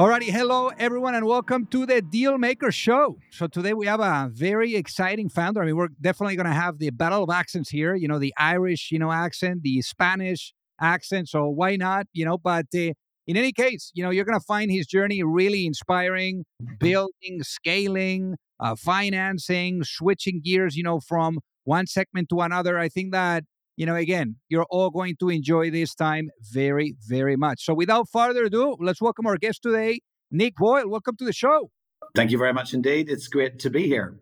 Alrighty, hello everyone, and welcome to the Dealmaker Show. So today we have a very exciting founder. I mean, we're definitely going to have the battle of accents here. You know, the Irish, you know, accent, the Spanish accent. So why not? You know, but uh, in any case, you know, you're going to find his journey really inspiring, building, scaling, uh, financing, switching gears. You know, from one segment to another. I think that you know, again, you're all going to enjoy this time very, very much. So without further ado, let's welcome our guest today, Nick Boyle. Welcome to the show. Thank you very much indeed. It's great to be here.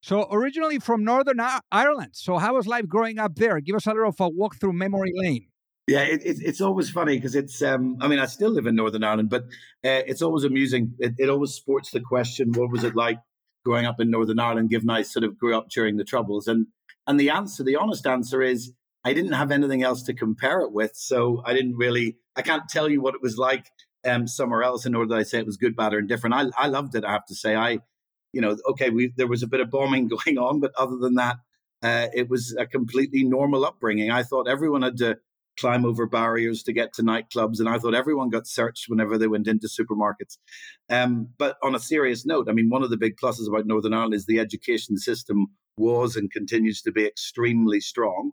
So originally from Northern Ireland. So how was life growing up there? Give us a little of a walk through memory lane. Yeah, it, it, it's always funny because it's. Um, I mean, I still live in Northern Ireland, but uh, it's always amusing. It, it, always sports the question: What was it like growing up in Northern Ireland? Given I sort of grew up during the Troubles, and and the answer, the honest answer is I didn't have anything else to compare it with. So I didn't really, I can't tell you what it was like um, somewhere else in order that I say it was good, bad, or indifferent. I, I loved it, I have to say. I, you know, okay, we, there was a bit of bombing going on, but other than that, uh, it was a completely normal upbringing. I thought everyone had to climb over barriers to get to nightclubs, and I thought everyone got searched whenever they went into supermarkets. Um, but on a serious note, I mean, one of the big pluses about Northern Ireland is the education system was and continues to be extremely strong.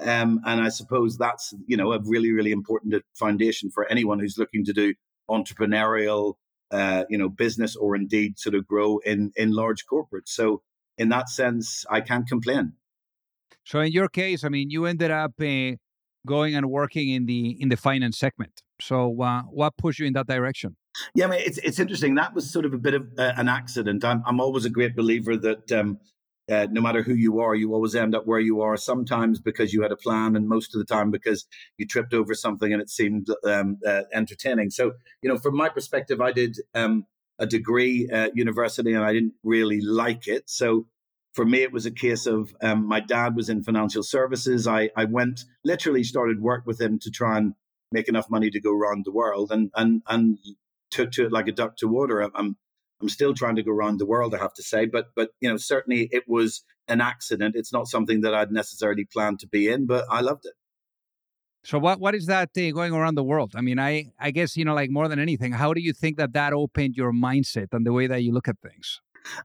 Um, and I suppose that's you know a really really important foundation for anyone who's looking to do entrepreneurial, uh, you know, business or indeed sort of grow in in large corporates. So in that sense, I can't complain. So in your case, I mean, you ended up uh, going and working in the in the finance segment. So uh, what pushed you in that direction? Yeah, I mean, it's it's interesting. That was sort of a bit of uh, an accident. I'm I'm always a great believer that um, uh, no matter who you are, you always end up where you are. Sometimes because you had a plan, and most of the time because you tripped over something and it seemed um, uh, entertaining. So, you know, from my perspective, I did um, a degree at university, and I didn't really like it. So, for me, it was a case of um, my dad was in financial services. I, I went literally started work with him to try and make enough money to go around the world, and and and took to it like a duck to water. I'm I'm still trying to go around the world, I have to say. But but you know, certainly it was an accident. It's not something that I'd necessarily planned to be in, but I loved it. So what what is that thing going around the world? I mean, I I guess you know, like more than anything, how do you think that that opened your mindset and the way that you look at things?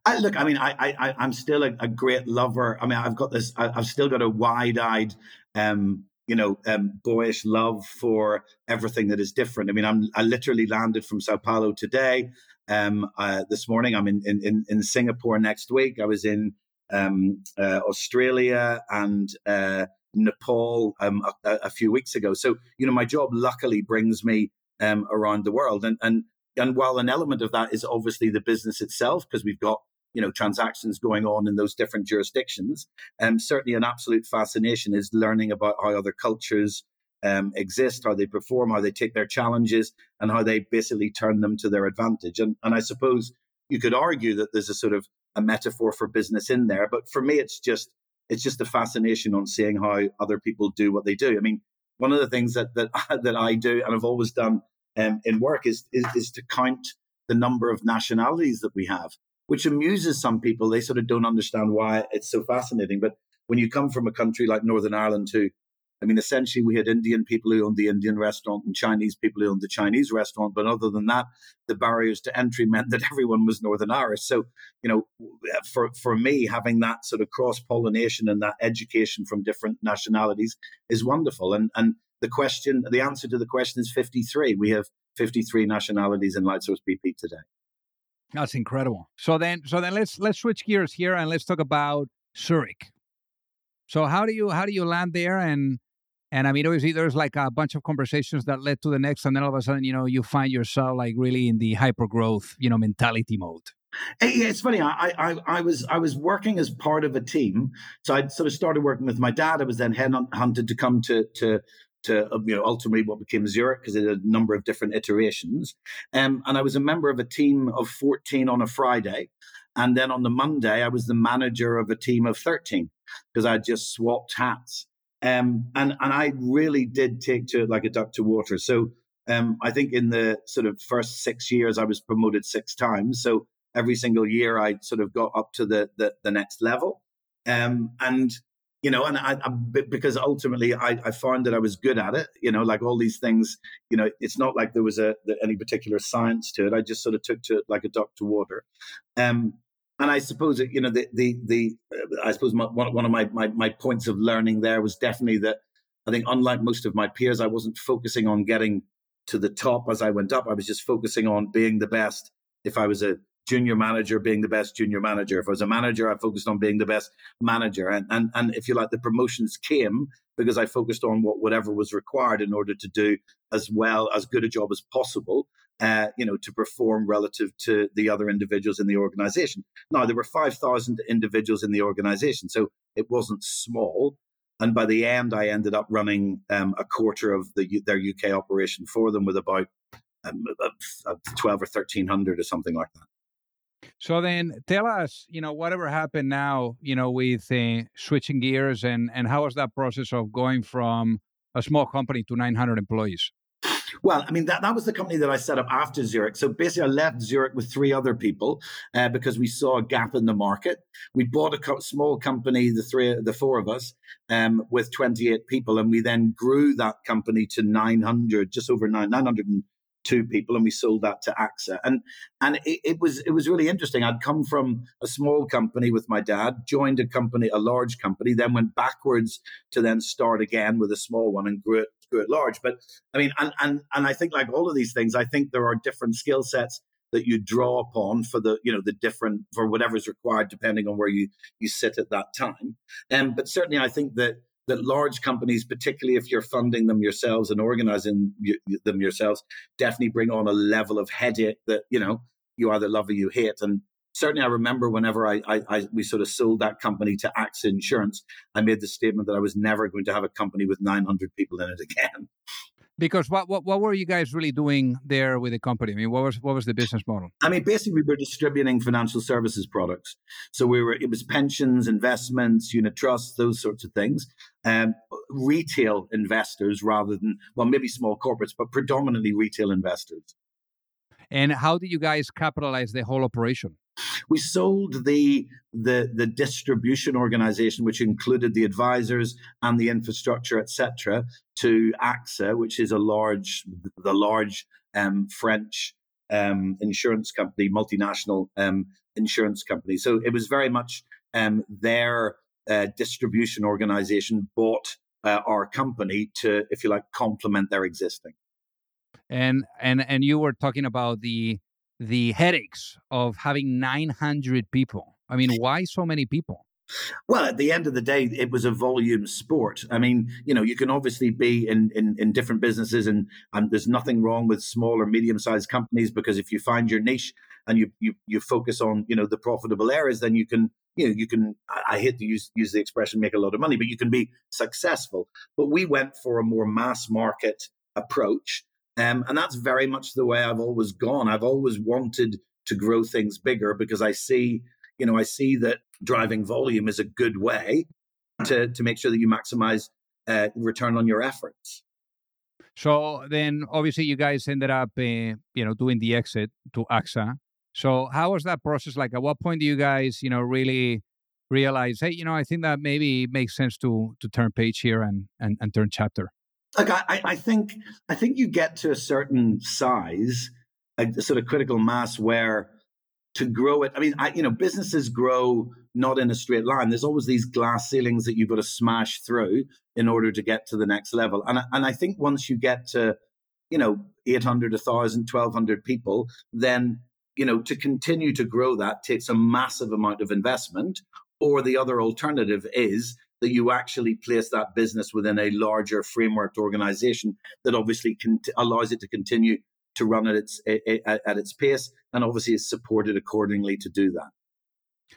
I, look, I mean, I, I I'm still a, a great lover. I mean, I've got this. I, have still got a wide-eyed, um, you know, um, boyish love for everything that is different. I mean, I'm I literally landed from Sao Paulo today um, uh, this morning. I'm in, in, in Singapore next week. I was in um, uh, Australia and uh, Nepal um, a, a, few weeks ago. So, you know, my job luckily brings me um, around the world. And, and, and while an element of that is obviously the business itself, because we've got you know transactions going on in those different jurisdictions um, certainly an absolute fascination is learning about how other cultures um, exist, how they perform, how they take their challenges, and how they basically turn them to their advantage. And, and I suppose you could argue that there's a sort of a metaphor for business in there, but for me, it's just it's just a fascination on seeing how other people do what they do. I mean, one of the things that that that I do and I've always done um, in work is, is is to count the number of nationalities that we have, which amuses some people. They sort of don't understand why it's so fascinating, but when you come from a country like Northern Ireland too, I mean, essentially, we had Indian people who owned the Indian restaurant and Chinese people who owned the Chinese restaurant. But other than that, the barriers to entry meant that everyone was Northern Irish. So, you know, for, for me, having that sort of cross pollination and that education from different nationalities is wonderful. And, and the question, the answer to the question is 53. We have 53 nationalities in Lightsource BP today. That's incredible. So then, so then let's let's switch gears here and let's talk about Zurich. So how do you how do you land there and and I mean, obviously, there's like a bunch of conversations that led to the next, and then all of a sudden, you know, you find yourself like really in the hyper growth, you know, mentality mode. It's funny. I, I I was I was working as part of a team, so I sort of started working with my dad. I was then hunted to come to to to you know ultimately what became Zurich because it had a number of different iterations. Um, and I was a member of a team of fourteen on a Friday, and then on the Monday I was the manager of a team of thirteen because I just swapped hats. Um, and and I really did take to it like a duck to water. So um, I think in the sort of first six years, I was promoted six times. So every single year, I sort of got up to the the, the next level. Um, and you know, and I, I, because ultimately I, I found that I was good at it. You know, like all these things. You know, it's not like there was a any particular science to it. I just sort of took to it like a duck to water. Um, and I suppose you know the the the uh, I suppose my, one one of my, my my points of learning there was definitely that I think unlike most of my peers, I wasn't focusing on getting to the top as I went up. I was just focusing on being the best. If I was a junior manager, being the best junior manager. If I was a manager, I focused on being the best manager. And and and if you like, the promotions came because I focused on what whatever was required in order to do as well as good a job as possible uh, you know, to perform relative to the other individuals in the organization. Now, there were 5,000 individuals in the organization, so it wasn't small. And by the end, I ended up running um, a quarter of the, their UK operation for them with about um, 12 or 1300 or something like that. So then tell us, you know, whatever happened now, you know, with uh, switching gears and, and how was that process of going from a small company to 900 employees? Well, I mean that that was the company that I set up after Zurich. So basically, I left Zurich with three other people uh, because we saw a gap in the market. We bought a co- small company, the three, the four of us, um, with twenty eight people, and we then grew that company to nine hundred, just over nine nine hundred and two people and we sold that to AXA. And and it, it, was it was really interesting. I'd come from a small company with my dad joined a company a large company then went backwards to then start again with a small one and grew it grew it large. But I mean and and and I think like all of these things I think there are different skill sets that you draw upon for the you know the different for whatever's required depending on where you you sit at that time. Um, but certainly I think that that large companies, particularly if you're funding them yourselves and organizing them yourselves, definitely bring on a level of headache that you know you either love or you hate. And certainly, I remember whenever I, I, I we sort of sold that company to AXA Insurance, I made the statement that I was never going to have a company with 900 people in it again. Because what, what what were you guys really doing there with the company? I mean, what was what was the business model? I mean, basically, we were distributing financial services products. So we were it was pensions, investments, unit trusts, those sorts of things. Um, retail investors rather than well, maybe small corporates, but predominantly retail investors. And how did you guys capitalize the whole operation? We sold the the the distribution organization, which included the advisors and the infrastructure, etc., to AXA, which is a large the large um, French um, insurance company, multinational um, insurance company. So it was very much um, their uh, distribution organization bought uh, our company to, if you like, complement their existing. And and and you were talking about the the headaches of having 900 people. I mean, why so many people? Well, at the end of the day, it was a volume sport. I mean, you know, you can obviously be in, in, in different businesses, and, and there's nothing wrong with small or medium sized companies because if you find your niche and you, you you focus on you know the profitable areas, then you can you know you can. I, I hate to use use the expression make a lot of money, but you can be successful. But we went for a more mass market approach um, and that's very much the way I've always gone. I've always wanted to grow things bigger because I see, you know, I see that driving volume is a good way to, to make sure that you maximize uh, return on your efforts. So then, obviously, you guys ended up, uh, you know, doing the exit to AXA. So how was that process like? At what point do you guys, you know, really realize, hey, you know, I think that maybe it makes sense to to turn page here and and, and turn chapter? Like I, I think I think you get to a certain size, a sort of critical mass where to grow it. I mean, I, you know, businesses grow not in a straight line. There's always these glass ceilings that you've got to smash through in order to get to the next level. And and I think once you get to, you know, 800, 1,000, 1,200 people, then you know to continue to grow that takes a massive amount of investment. Or the other alternative is that you actually place that business within a larger framework organization that obviously can, allows it to continue to run at its at, at its pace and obviously is supported accordingly to do that.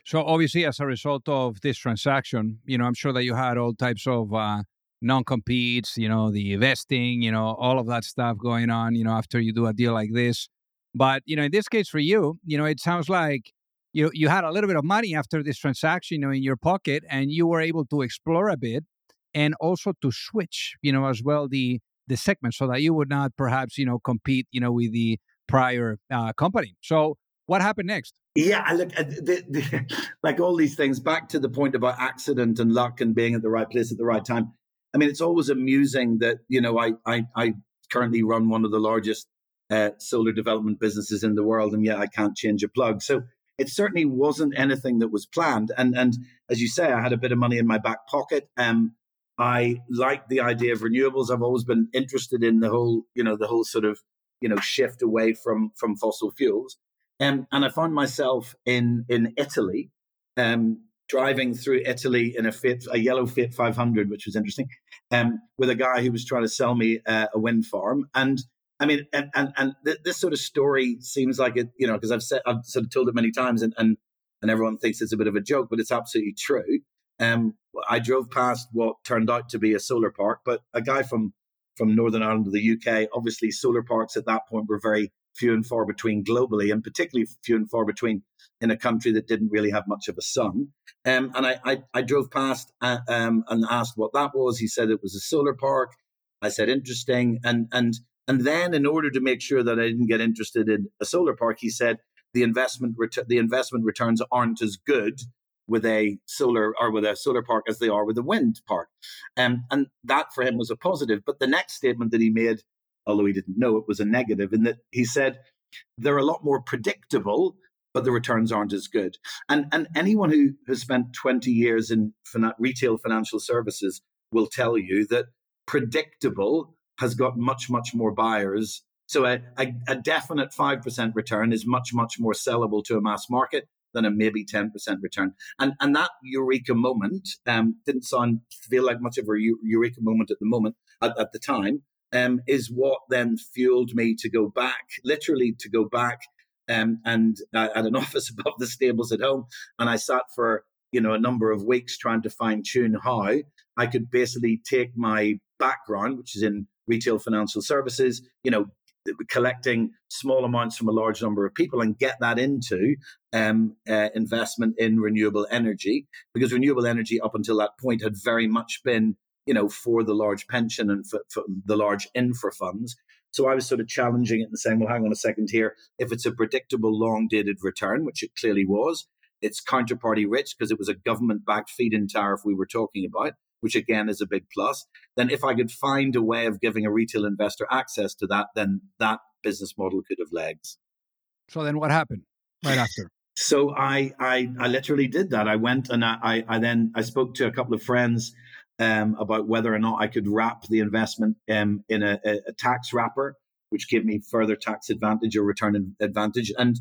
So obviously, as a result of this transaction, you know, I'm sure that you had all types of uh, non-competes, you know, the vesting, you know, all of that stuff going on, you know, after you do a deal like this. But you know, in this case for you, you know, it sounds like you you had a little bit of money after this transaction you know, in your pocket and you were able to explore a bit and also to switch, you know, as well the the segment so that you would not perhaps, you know, compete, you know, with the prior uh, company. So what happened next? Yeah, look, the, the, like all these things, back to the point about accident and luck and being at the right place at the right time. I mean, it's always amusing that, you know, I, I, I currently run one of the largest uh, solar development businesses in the world, and yet I can't change a plug. So it certainly wasn't anything that was planned. And and as you say, I had a bit of money in my back pocket. Um, I liked the idea of renewables. I've always been interested in the whole, you know, the whole sort of, you know, shift away from from fossil fuels. Um, and I found myself in in Italy, um, driving through Italy in a Fiat, a yellow Fiat 500, which was interesting, um, with a guy who was trying to sell me uh, a wind farm. And I mean, and and, and th- this sort of story seems like it, you know, because I've said I've sort of told it many times, and, and and everyone thinks it's a bit of a joke, but it's absolutely true. Um, I drove past what turned out to be a solar park, but a guy from from Northern Ireland to the UK, obviously solar parks at that point were very few and far between globally, and particularly few and far between in a country that didn't really have much of a sun. Um, and I, I, I, drove past uh, um, and asked what that was. He said it was a solar park. I said interesting, and and and then in order to make sure that I didn't get interested in a solar park, he said the investment ret- the investment returns aren't as good with a solar or with a solar park as they are with a wind park. Um, and that for him was a positive. But the next statement that he made, although he didn't know it was a negative, in that he said they're a lot more predictable, but the returns aren't as good. And and anyone who has spent 20 years in retail financial services will tell you that predictable has got much, much more buyers. So a, a, a definite 5% return is much, much more sellable to a mass market than a maybe 10% return. And and that eureka moment um, didn't sound feel like much of a eureka moment at the moment at, at the time. Um, is what then fueled me to go back, literally to go back um, and uh, at an office above the stables at home. And I sat for you know a number of weeks trying to fine tune how I could basically take my background, which is in retail financial services, you know, collecting small amounts from a large number of people and get that into um, uh, investment in renewable energy because renewable energy up until that point had very much been you know for the large pension and for, for the large infra funds. So i was sort of challenging it and saying well hang on a second here. If it's a predictable long dated return which it clearly was it's counterparty rich because it was a government backed feed in tariff we were talking about which again is a big plus, then if I could find a way of giving a retail investor access to that, then that business model could have legs. So then what happened right after? So I, I, I literally did that. I went and I, I then I spoke to a couple of friends um, about whether or not I could wrap the investment um, in a, a, tax wrapper, which gave me further tax advantage or return advantage. And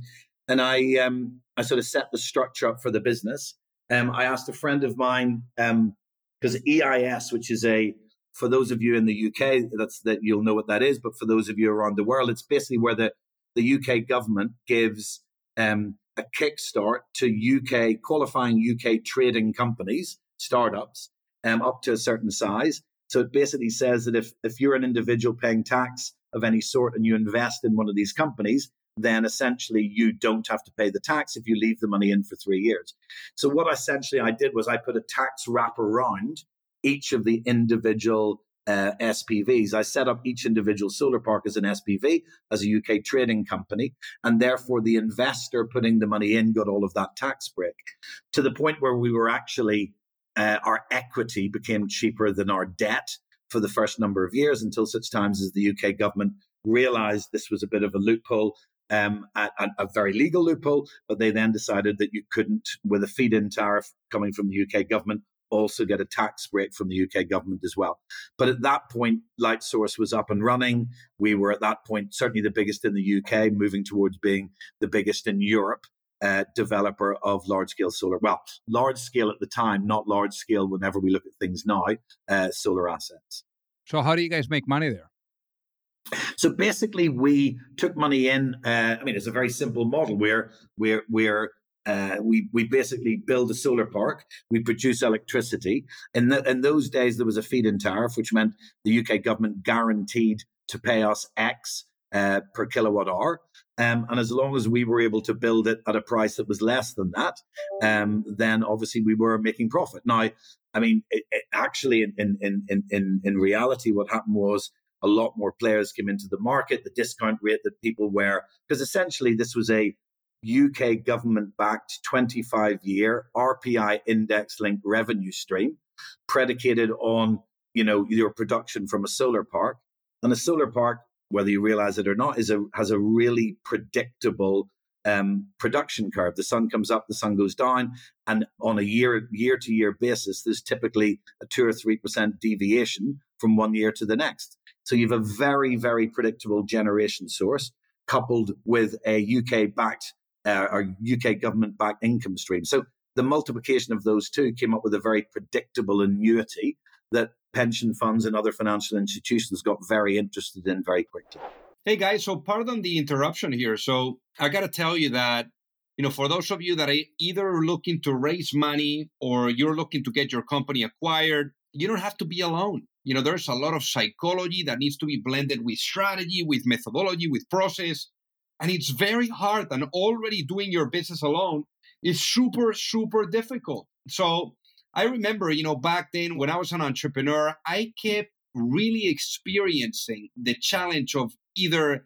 and I um, I sort of set the structure up for the business. Um, I asked a friend of mine um, because EIS, which is a for those of you in the UK, that's that you'll know what that is. But for those of you around the world, it's basically where the the UK government gives um, a kickstart to UK qualifying UK trading companies, startups, um, up to a certain size. So it basically says that if if you're an individual paying tax of any sort and you invest in one of these companies, then essentially you don't have to pay the tax if you leave the money in for three years. So what essentially I did was I put a tax wrap around each of the individual uh, SPVs. I set up each individual solar park as an SPV, as a UK trading company, and therefore the investor putting the money in got all of that tax break to the point where we were actually, uh, our equity became cheaper than our debt for the first number of years until such times as the UK government realized this was a bit of a loophole um, a, a, very legal loophole, but they then decided that you couldn't, with a feed in tariff coming from the UK government, also get a tax break from the UK government as well. But at that point, Lightsource was up and running. We were at that point certainly the biggest in the UK, moving towards being the biggest in Europe. Uh, developer of large scale solar. Well, large scale at the time, not large scale whenever we look at things now, uh, solar assets. So, how do you guys make money there? So basically, we took money in. Uh, I mean, it's a very simple model where we're we're uh, we we basically build a solar park. We produce electricity. In the, in those days, there was a feed-in tariff, which meant the UK government guaranteed to pay us X uh, per kilowatt hour. Um, and as long as we were able to build it at a price that was less than that, um, then obviously we were making profit. Now, I mean, it, it actually, in, in, in, in, in reality, what happened was a lot more players came into the market. The discount rate that people were, because essentially this was a UK government backed 25 year RPI index linked revenue stream predicated on, you know, your production from a solar park. And a solar park, whether you realize it or not, is a has a really predictable um, production curve. The sun comes up, the sun goes down, and on a year year to year basis, there's typically a two or three percent deviation from one year to the next. So you have a very very predictable generation source coupled with a UK backed uh, or UK government backed income stream. So the multiplication of those two came up with a very predictable annuity that pension funds and other financial institutions got very interested in very quickly. Hey guys, so pardon the interruption here. So I got to tell you that, you know, for those of you that are either looking to raise money or you're looking to get your company acquired, you don't have to be alone. You know, there's a lot of psychology that needs to be blended with strategy, with methodology, with process. And it's very hard. And already doing your business alone is super, super difficult. So I remember, you know, back then when I was an entrepreneur, I kept really experiencing the challenge of either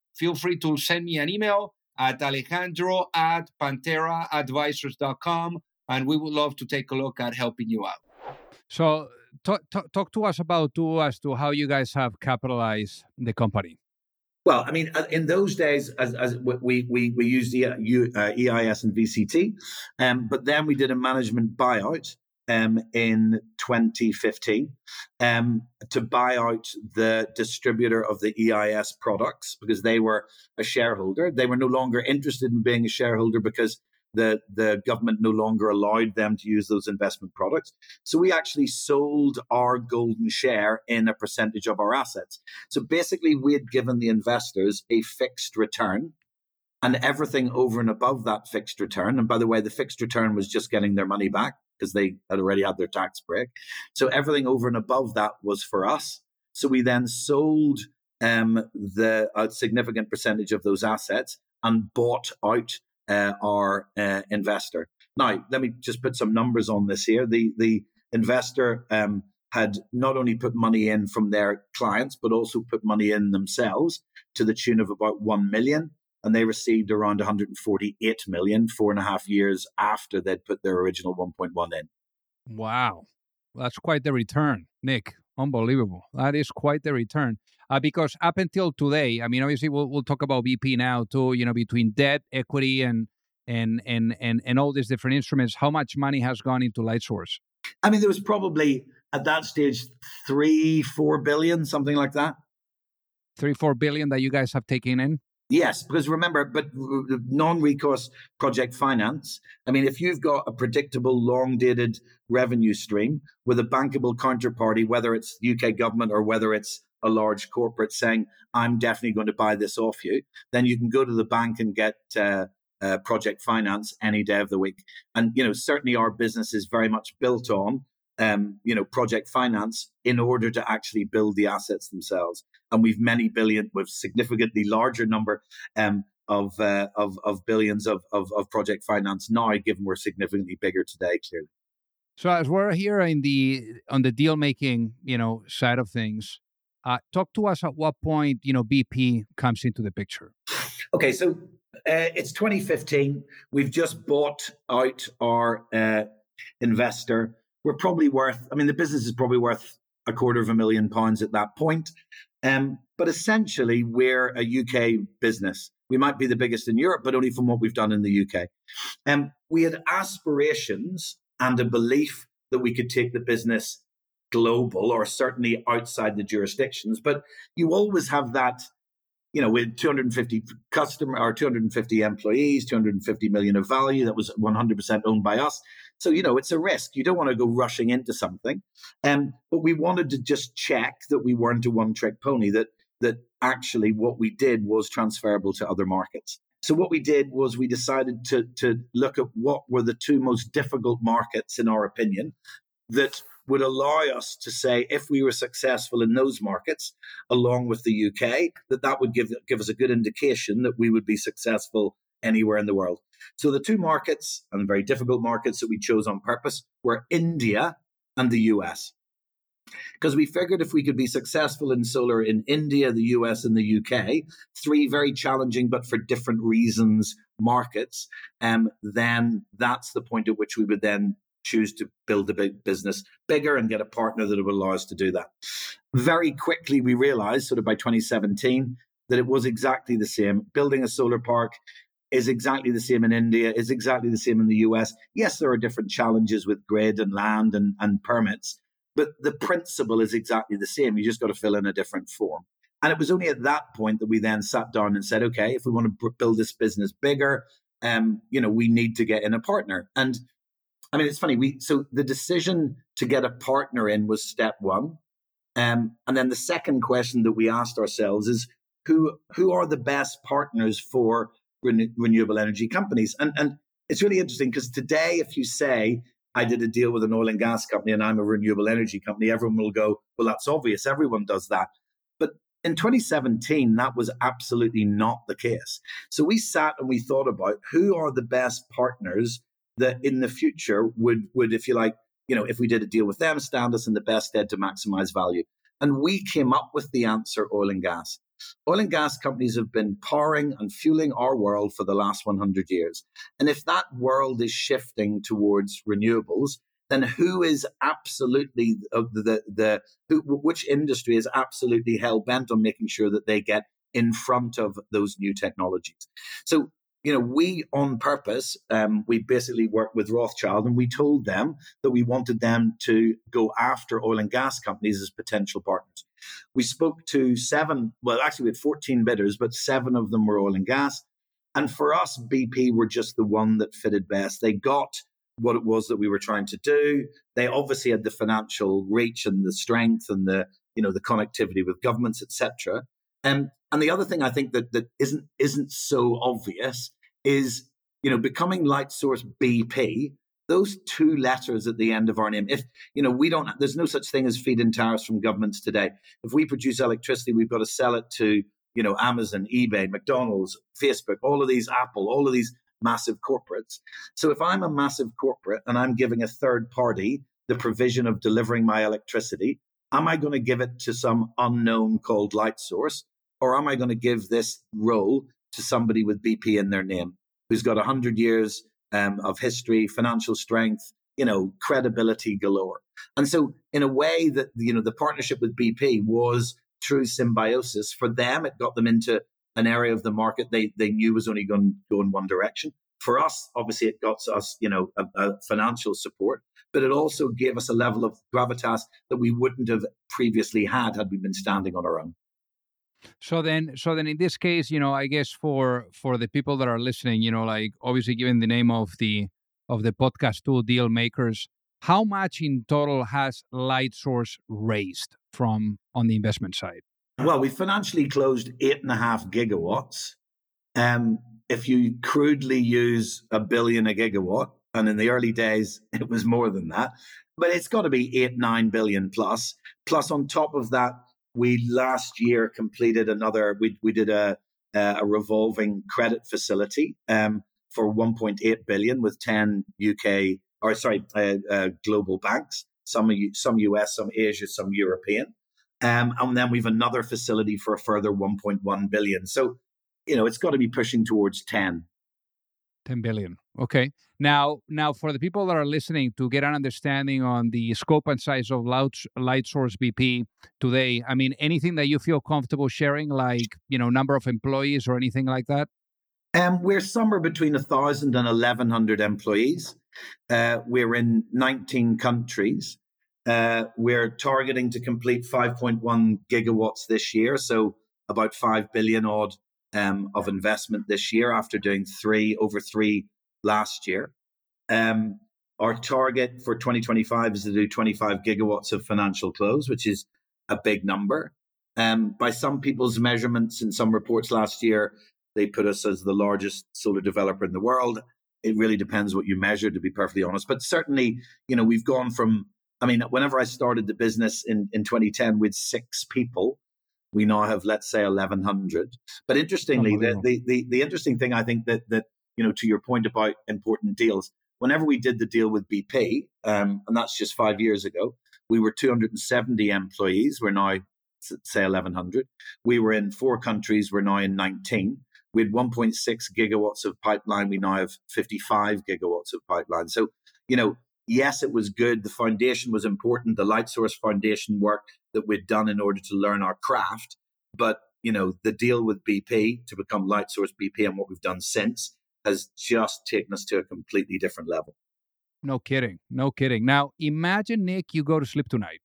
feel free to send me an email at alejandro at pantheraadvisors.com, and we would love to take a look at helping you out. So, talk, talk, talk to us about to as to how you guys have capitalized the company. Well, I mean, uh, in those days, as, as we we we used the uh, EIS and VCT, um, but then we did a management buyout um, in 2015 um, to buy out the distributor of the EIS products because they were a shareholder. They were no longer interested in being a shareholder because the, the government no longer allowed them to use those investment products. So we actually sold our golden share in a percentage of our assets. So basically, we had given the investors a fixed return and everything over and above that fixed return. And by the way, the fixed return was just getting their money back because they had already had their tax break. So everything over and above that was for us. So we then sold um, the a significant percentage of those assets and bought out uh, our uh, investor. Now, let me just put some numbers on this here. The the investor um, had not only put money in from their clients, but also put money in themselves to the tune of about one million and they received around 148 million four and a half years after they'd put their original 1.1 in. Wow, that's quite the return, Nick. Unbelievable. That is quite the return. Uh, because up until today, I mean, obviously we'll, we'll talk about BP now too. You know, between debt, equity, and and and and and all these different instruments, how much money has gone into Lightsource? I mean, there was probably at that stage three, four billion, something like that. Three, four billion that you guys have taken in. Yes, because remember, but non recourse project finance, I mean, if you've got a predictable, long dated revenue stream with a bankable counterparty, whether it's UK government or whether it's a large corporate saying, I'm definitely going to buy this off you, then you can go to the bank and get uh, uh, project finance any day of the week. And, you know, certainly our business is very much built on um, you know, project finance in order to actually build the assets themselves. And we've many billion, with significantly larger number um, of, uh, of of billions of, of, of project finance now, given we're significantly bigger today. Clearly. So as we're here in the on the deal making, you know, side of things, uh, talk to us at what point you know BP comes into the picture. Okay, so uh, it's 2015. We've just bought out our uh, investor. We're probably worth, I mean, the business is probably worth a quarter of a million pounds at that point. Um, but essentially, we're a UK business. We might be the biggest in Europe, but only from what we've done in the UK. Um, we had aspirations and a belief that we could take the business global or certainly outside the jurisdictions. But you always have that, you know, with 250 customer or 250 employees, 250 million of value that was 100% owned by us. So, you know, it's a risk. You don't want to go rushing into something. Um, but we wanted to just check that we weren't a one trick pony, that, that actually what we did was transferable to other markets. So what we did was we decided to, to look at what were the two most difficult markets, in our opinion, that would allow us to say if we were successful in those markets along with the UK that that would give give us a good indication that we would be successful anywhere in the world. So the two markets and very difficult markets that we chose on purpose were India and the US. Because we figured if we could be successful in solar in India, the US, and the UK, three very challenging but for different reasons markets, um, then that's the point at which we would then choose to build the big business bigger and get a partner that would allow us to do that. Very quickly, we realized, sort of by 2017, that it was exactly the same. Building a solar park is exactly the same in India, is exactly the same in the US. Yes, there are different challenges with grid and land and, and permits, but the principle is exactly the same. You just got to fill in a different form. And it was only at that point that we then sat down and said, okay, if we want to build this business bigger, um, you know, we need to get in a partner. And I mean, it's funny. We so the decision to get a partner in was step one, um, and then the second question that we asked ourselves is who who are the best partners for renew- renewable energy companies? And and it's really interesting because today, if you say I did a deal with an oil and gas company and I'm a renewable energy company, everyone will go, well, that's obvious. Everyone does that. But in 2017, that was absolutely not the case. So we sat and we thought about who are the best partners that in the future would would if you like you know if we did a deal with them stand us in the best stead to maximize value and we came up with the answer oil and gas oil and gas companies have been powering and fueling our world for the last 100 years and if that world is shifting towards renewables then who is absolutely uh, the, the, who, which industry is absolutely hell bent on making sure that they get in front of those new technologies so you know, we on purpose, um, we basically worked with Rothschild and we told them that we wanted them to go after oil and gas companies as potential partners. We spoke to seven, well, actually, we had 14 bidders, but seven of them were oil and gas. And for us, BP were just the one that fitted best. They got what it was that we were trying to do. They obviously had the financial reach and the strength and the, you know, the connectivity with governments, etc. Um, and the other thing I think that that isn't isn't so obvious is you know becoming Lightsource BP. Those two letters at the end of our name. If you know we don't, there's no such thing as feed-in tariffs from governments today. If we produce electricity, we've got to sell it to you know Amazon, eBay, McDonald's, Facebook, all of these, Apple, all of these massive corporates. So if I'm a massive corporate and I'm giving a third party the provision of delivering my electricity, am I going to give it to some unknown called Lightsource? Or am I going to give this role to somebody with BP in their name who's got 100 years um, of history, financial strength, you know, credibility galore? And so, in a way, that you know, the partnership with BP was true symbiosis. For them, it got them into an area of the market they they knew was only going to go in one direction. For us, obviously, it got us, you know, a, a financial support, but it also gave us a level of gravitas that we wouldn't have previously had had we been standing on our own. So then, so then, in this case, you know, I guess for for the people that are listening, you know, like obviously, given the name of the of the podcast tool, Deal Makers, how much in total has Lightsource raised from on the investment side? Well, we financially closed eight and a half gigawatts. Um, if you crudely use a billion a gigawatt, and in the early days it was more than that, but it's got to be eight nine billion plus. Plus, on top of that, we last year completed another. We we did a a revolving credit facility um, for 1.8 billion with 10 UK or sorry uh, uh, global banks, some some US, some Asia, some European, um, and then we've another facility for a further 1.1 billion. So you know, it's got to be pushing towards 10. 10 billion. Okay. Now, now for the people that are listening to get an understanding on the scope and size of Lightsource BP today, I mean, anything that you feel comfortable sharing, like, you know, number of employees or anything like that? Um, we're somewhere between 1,000 and 1,100 employees. Uh, we're in 19 countries. Uh, we're targeting to complete 5.1 gigawatts this year, so about 5 billion odd um, of investment this year after doing three over three last year. Um, our target for 2025 is to do 25 gigawatts of financial close, which is a big number. Um, by some people's measurements in some reports last year, they put us as the largest solar developer in the world. It really depends what you measure, to be perfectly honest. But certainly, you know, we've gone from, I mean, whenever I started the business in, in 2010 with six people, we now have, let's say, 1,100. But interestingly, the, the, the, the interesting thing I think that, that, you know, to your point about important deals, whenever we did the deal with BP, um, and that's just five years ago, we were 270 employees. We're now, say, 1,100. We were in four countries. We're now in 19. We had 1.6 gigawatts of pipeline. We now have 55 gigawatts of pipeline. So, you know, yes, it was good. The foundation was important. The Lightsource foundation work that we'd done in order to learn our craft. But, you know, the deal with BP to become Lightsource BP and what we've done since has just taken us to a completely different level. No kidding. No kidding. Now, imagine, Nick, you go to sleep tonight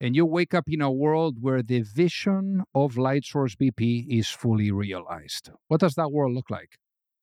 and you wake up in a world where the vision of Lightsource BP is fully realized. What does that world look like?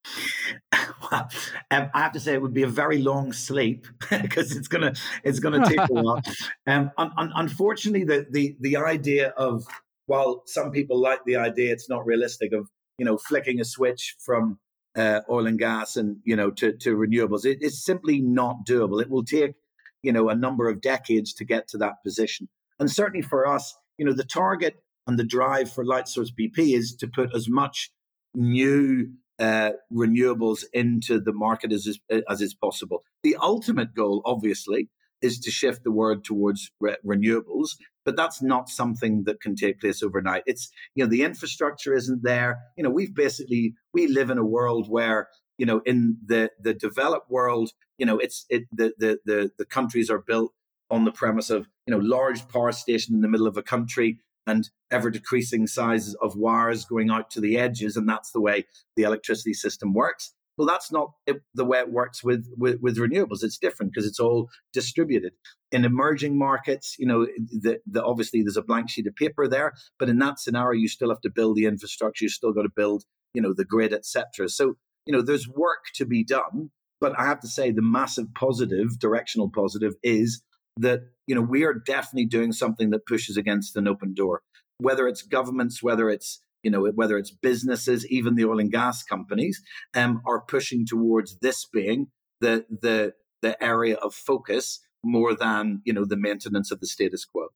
well, um, I have to say it would be a very long sleep because it's gonna it's gonna take a while. Um, un- un- unfortunately, the, the the idea of while some people like the idea, it's not realistic of you know flicking a switch from uh, oil and gas and you know to to renewables. It, it's simply not doable. It will take you know a number of decades to get to that position. And certainly for us, you know, the target and the drive for Lightsource BP is to put as much new uh, renewables into the market as is, as is possible. The ultimate goal, obviously, is to shift the world towards re- renewables, but that's not something that can take place overnight. It's you know the infrastructure isn't there. You know we've basically we live in a world where you know in the the developed world, you know it's it the the the, the countries are built on the premise of you know large power station in the middle of a country and ever decreasing sizes of wires going out to the edges, and that's the way the electricity system works. Well, that's not the way it works with, with, with renewables. It's different because it's all distributed. In emerging markets, you know, the, the, obviously there's a blank sheet of paper there, but in that scenario, you still have to build the infrastructure. You still got to build, you know, the grid, etc. So, you know, there's work to be done. But I have to say, the massive positive, directional positive, is that you know we are definitely doing something that pushes against an open door whether it's governments whether it's you know whether it's businesses even the oil and gas companies um, are pushing towards this being the the the area of focus more than you know the maintenance of the status quo.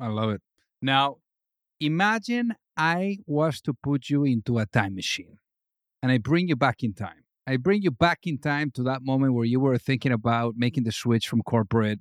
I love it. Now imagine i was to put you into a time machine and i bring you back in time I bring you back in time to that moment where you were thinking about making the switch from corporate,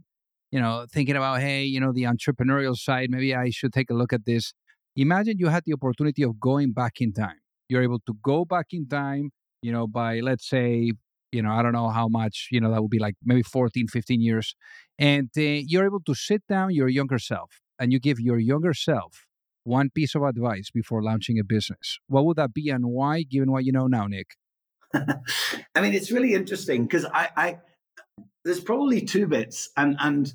you know, thinking about, hey, you know, the entrepreneurial side, maybe I should take a look at this. Imagine you had the opportunity of going back in time. You're able to go back in time, you know, by, let's say, you know, I don't know how much, you know, that would be like maybe 14, 15 years. And uh, you're able to sit down your younger self and you give your younger self one piece of advice before launching a business. What would that be and why, given what you know now, Nick? I mean, it's really interesting because I, I, there's probably two bits, and and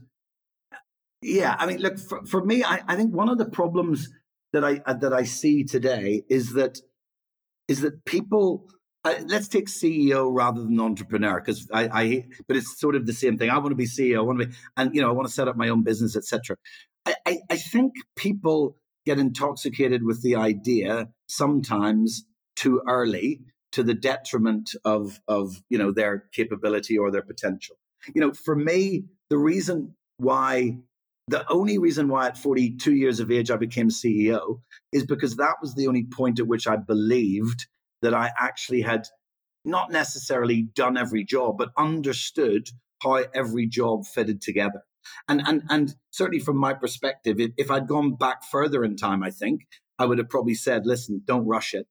yeah, I mean, look for, for me, I, I think one of the problems that I uh, that I see today is that is that people. Uh, let's take CEO rather than entrepreneur because I, I, but it's sort of the same thing. I want to be CEO, I want to be, and you know, I want to set up my own business, etc. I, I, I think people get intoxicated with the idea sometimes too early to the detriment of of you know their capability or their potential. You know, for me, the reason why the only reason why at 42 years of age I became CEO is because that was the only point at which I believed that I actually had not necessarily done every job, but understood how every job fitted together. And and and certainly from my perspective, if, if I'd gone back further in time, I think I would have probably said, listen, don't rush it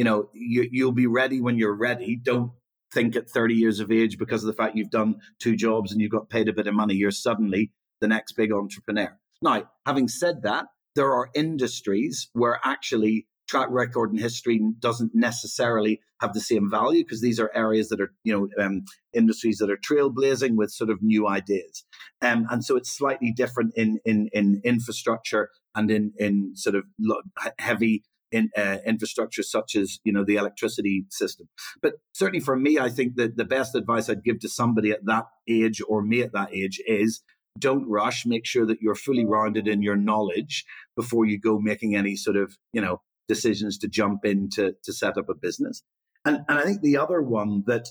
you know, you, you'll be ready when you're ready. Don't think at 30 years of age because of the fact you've done two jobs and you've got paid a bit of money, you're suddenly the next big entrepreneur. Now, having said that, there are industries where actually track record and history doesn't necessarily have the same value because these are areas that are, you know, um, industries that are trailblazing with sort of new ideas. Um, and so it's slightly different in, in, in infrastructure and in, in sort of heavy in uh, infrastructure such as you know the electricity system. But certainly for me, I think that the best advice I'd give to somebody at that age or me at that age is don't rush. Make sure that you're fully rounded in your knowledge before you go making any sort of you know decisions to jump in to, to set up a business. And and I think the other one that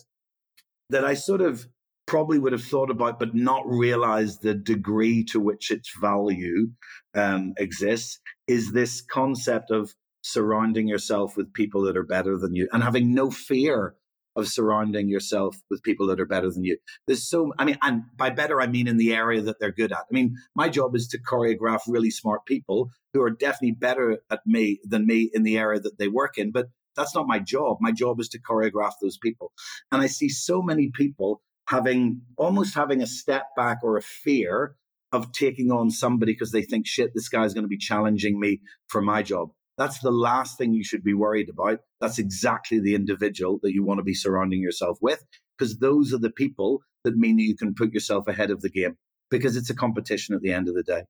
that I sort of probably would have thought about, but not realized the degree to which its value um, exists, is this concept of surrounding yourself with people that are better than you and having no fear of surrounding yourself with people that are better than you. There's so, I mean, and by better, I mean in the area that they're good at. I mean, my job is to choreograph really smart people who are definitely better at me than me in the area that they work in. But that's not my job. My job is to choreograph those people. And I see so many people having almost having a step back or a fear of taking on somebody because they think, shit, this guy's going to be challenging me for my job. That's the last thing you should be worried about. That's exactly the individual that you want to be surrounding yourself with, because those are the people that mean you can put yourself ahead of the game because it's a competition at the end of the day.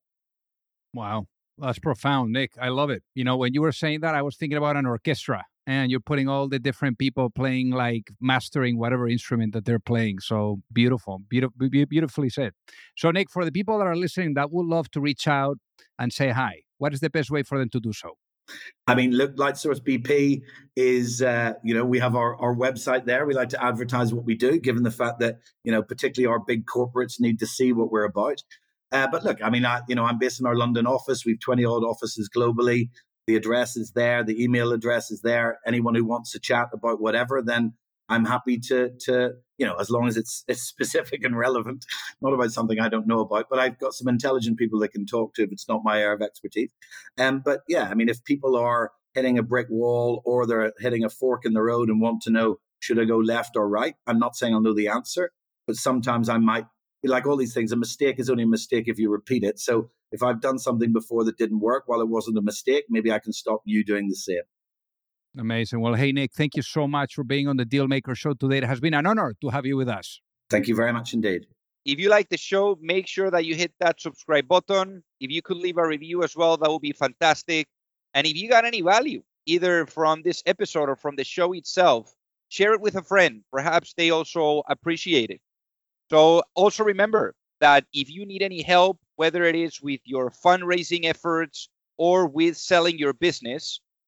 Wow. That's profound, Nick. I love it. You know, when you were saying that, I was thinking about an orchestra and you're putting all the different people playing, like mastering whatever instrument that they're playing. So beautiful, beautiful, beautifully said. So, Nick, for the people that are listening that would love to reach out and say hi, what is the best way for them to do so? I mean, look, Lightsource BP is, uh, you know, we have our, our website there. We like to advertise what we do, given the fact that, you know, particularly our big corporates need to see what we're about. Uh, but look, I mean, I, you know, I'm based in our London office. We've 20 odd offices globally. The address is there. The email address is there. Anyone who wants to chat about whatever, then I'm happy to to you know as long as it's it's specific and relevant, not about something I don't know about. But I've got some intelligent people that can talk to if it's not my area of expertise. Um, but yeah, I mean, if people are hitting a brick wall or they're hitting a fork in the road and want to know should I go left or right, I'm not saying I'll know the answer, but sometimes I might. Like all these things, a mistake is only a mistake if you repeat it. So if I've done something before that didn't work, while it wasn't a mistake, maybe I can stop you doing the same. Amazing. Well, hey, Nick, thank you so much for being on the Dealmaker Show today. It has been an honor to have you with us. Thank you very much indeed. If you like the show, make sure that you hit that subscribe button. If you could leave a review as well, that would be fantastic. And if you got any value, either from this episode or from the show itself, share it with a friend. Perhaps they also appreciate it. So also remember that if you need any help, whether it is with your fundraising efforts or with selling your business,